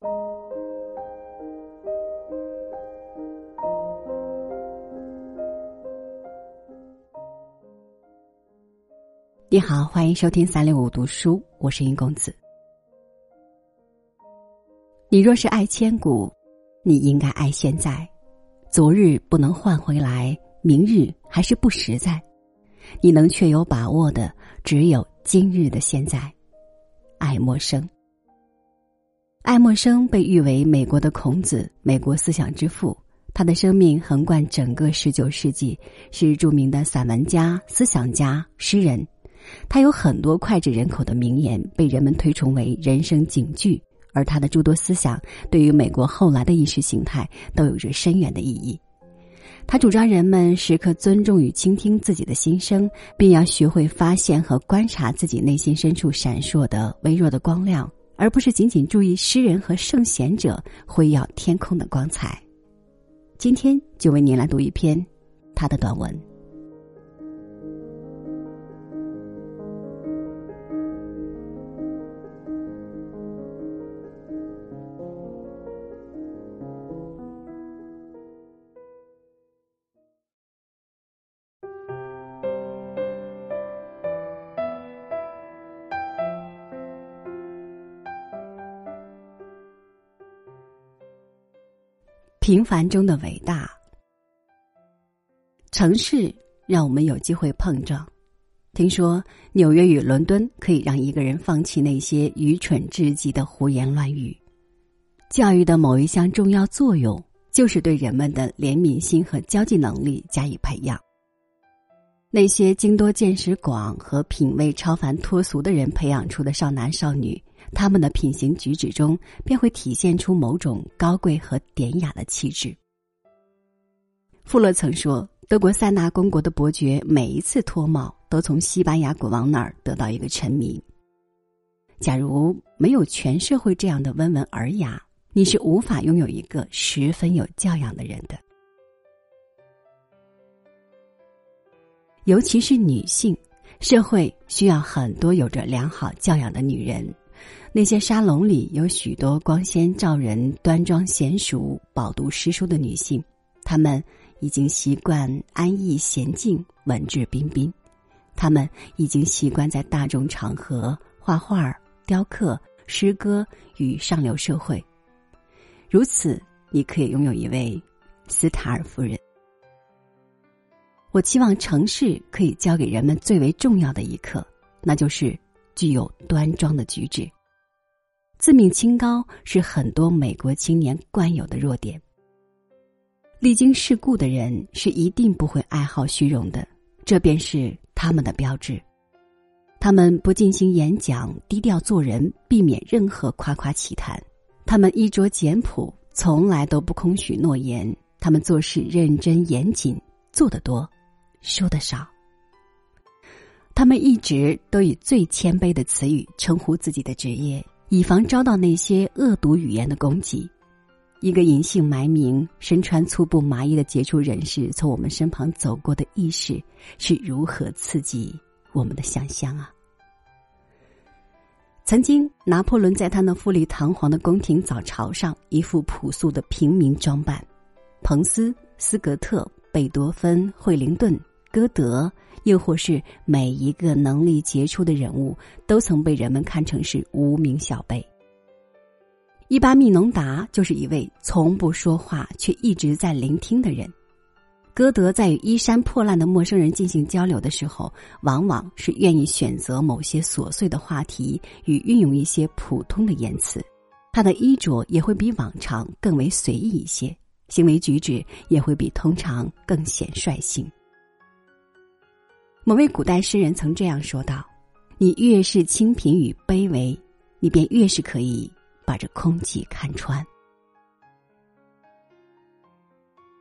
你好，欢迎收听三六五读书，我是殷公子。你若是爱千古，你应该爱现在。昨日不能换回来，明日还是不实在。你能确有把握的，只有今日的现在。爱默生，爱默生被誉为美国的孔子，美国思想之父。他的生命横贯整个十九世纪，是著名的散文家、思想家、诗人。他有很多脍炙人口的名言，被人们推崇为人生警句，而他的诸多思想对于美国后来的意识形态都有着深远的意义。他主张人们时刻尊重与倾听自己的心声，并要学会发现和观察自己内心深处闪烁的微弱的光亮，而不是仅仅注意诗人和圣贤者辉耀天空的光彩。今天就为您来读一篇他的短文。平凡中的伟大，城市让我们有机会碰撞。听说纽约与伦敦可以让一个人放弃那些愚蠢至极的胡言乱语。教育的某一项重要作用，就是对人们的怜悯心和交际能力加以培养。那些经多见识广和品味超凡脱俗的人培养出的少男少女。他们的品行举止中便会体现出某种高贵和典雅的气质。富勒曾说：“德国塞纳公国的伯爵每一次脱帽，都从西班牙国王那儿得到一个臣民。”假如没有全社会这样的温文尔雅，你是无法拥有一个十分有教养的人的。尤其是女性，社会需要很多有着良好教养的女人。那些沙龙里有许多光鲜照人、端庄娴熟、饱读诗书的女性，她们已经习惯安逸娴静、文质彬彬，她们已经习惯在大众场合画画、雕刻、诗歌与上流社会。如此，你可以拥有一位斯塔尔夫人。我期望城市可以教给人们最为重要的一课，那就是具有端庄的举止。自命清高是很多美国青年惯有的弱点。历经世故的人是一定不会爱好虚荣的，这便是他们的标志。他们不进行演讲，低调做人，避免任何夸夸其谈。他们衣着简朴，从来都不空许诺言。他们做事认真严谨，做得多，说得少。他们一直都以最谦卑的词语称呼自己的职业。以防遭到那些恶毒语言的攻击，一个隐姓埋名、身穿粗布麻衣的杰出人士从我们身旁走过的意识，是如何刺激我们的想象啊！曾经，拿破仑在他那富丽堂皇的宫廷早朝上，一副朴素的平民装扮；彭斯、斯格特、贝多芬、惠灵顿。歌德，又或是每一个能力杰出的人物，都曾被人们看成是无名小辈。伊巴密农达就是一位从不说话却一直在聆听的人。歌德在与衣衫破烂的陌生人进行交流的时候，往往是愿意选择某些琐碎的话题与运用一些普通的言辞。他的衣着也会比往常更为随意一些，行为举止也会比通常更显率性。某位古代诗人曾这样说道：“你越是清贫与卑微，你便越是可以把这空气看穿。”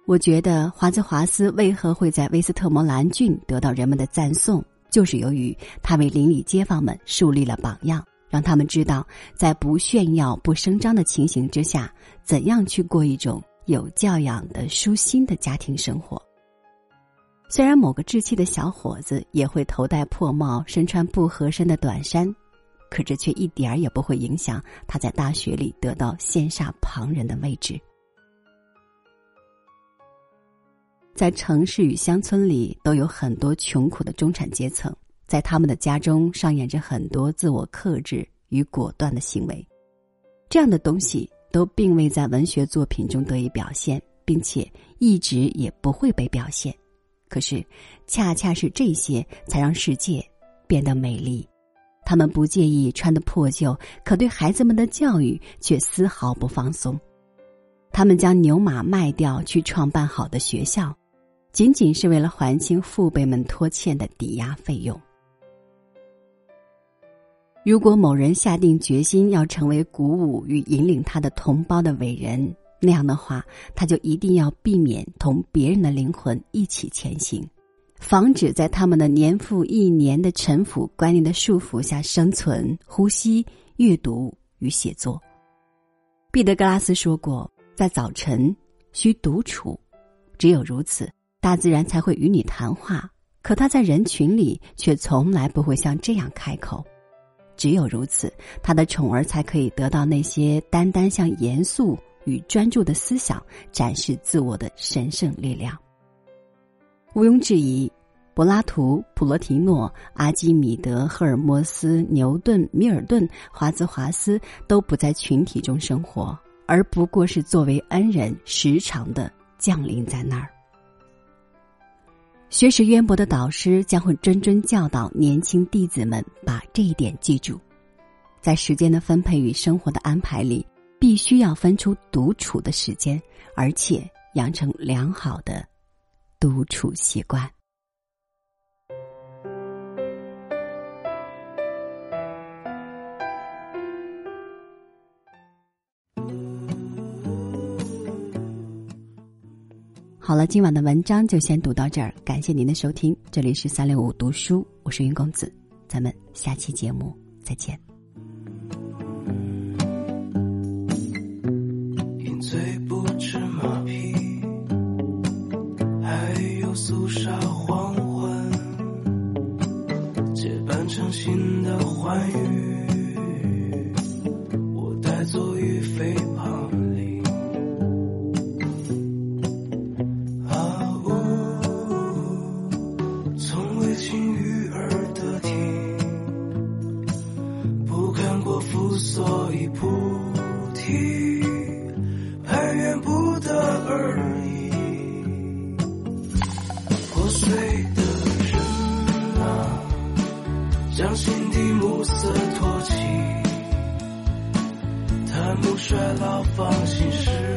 我觉得华兹华斯为何会在威斯特摩兰郡得到人们的赞颂，就是由于他为邻里街坊们树立了榜样，让他们知道在不炫耀、不声张的情形之下，怎样去过一种有教养的、舒心的家庭生活。虽然某个稚气的小伙子也会头戴破帽、身穿不合身的短衫，可这却一点儿也不会影响他在大学里得到羡煞旁人的位置。在城市与乡村里，都有很多穷苦的中产阶层，在他们的家中上演着很多自我克制与果断的行为。这样的东西都并未在文学作品中得以表现，并且一直也不会被表现。可是，恰恰是这些，才让世界变得美丽。他们不介意穿的破旧，可对孩子们的教育却丝毫不放松。他们将牛马卖掉去创办好的学校，仅仅是为了还清父辈们拖欠的抵押费用。如果某人下定决心要成为鼓舞与引领他的同胞的伟人，那样的话，他就一定要避免同别人的灵魂一起前行，防止在他们的年复一年的臣服观念的束缚下生存、呼吸、阅读与写作。毕德格拉斯说过：“在早晨需独处，只有如此，大自然才会与你谈话。可他在人群里却从来不会像这样开口。”只有如此，他的宠儿才可以得到那些单单向严肃与专注的思想展示自我的神圣力量。毋庸置疑，柏拉图、普罗提诺、阿基米德、赫尔墨斯、牛顿、米尔顿、华兹华斯都不在群体中生活，而不过是作为恩人时常的降临在那儿。学识渊博的导师将会谆谆教导年轻弟子们把这一点记住，在时间的分配与生活的安排里，必须要分出独处的时间，而且养成良好的独处习惯。好了，今晚的文章就先读到这儿，感谢您的收听。这里是三六五读书，我是云公子，咱们下期节目再见。我夫所以菩提哀怨不得而已。破碎的人啊将心底暮色托起檀木衰老放心事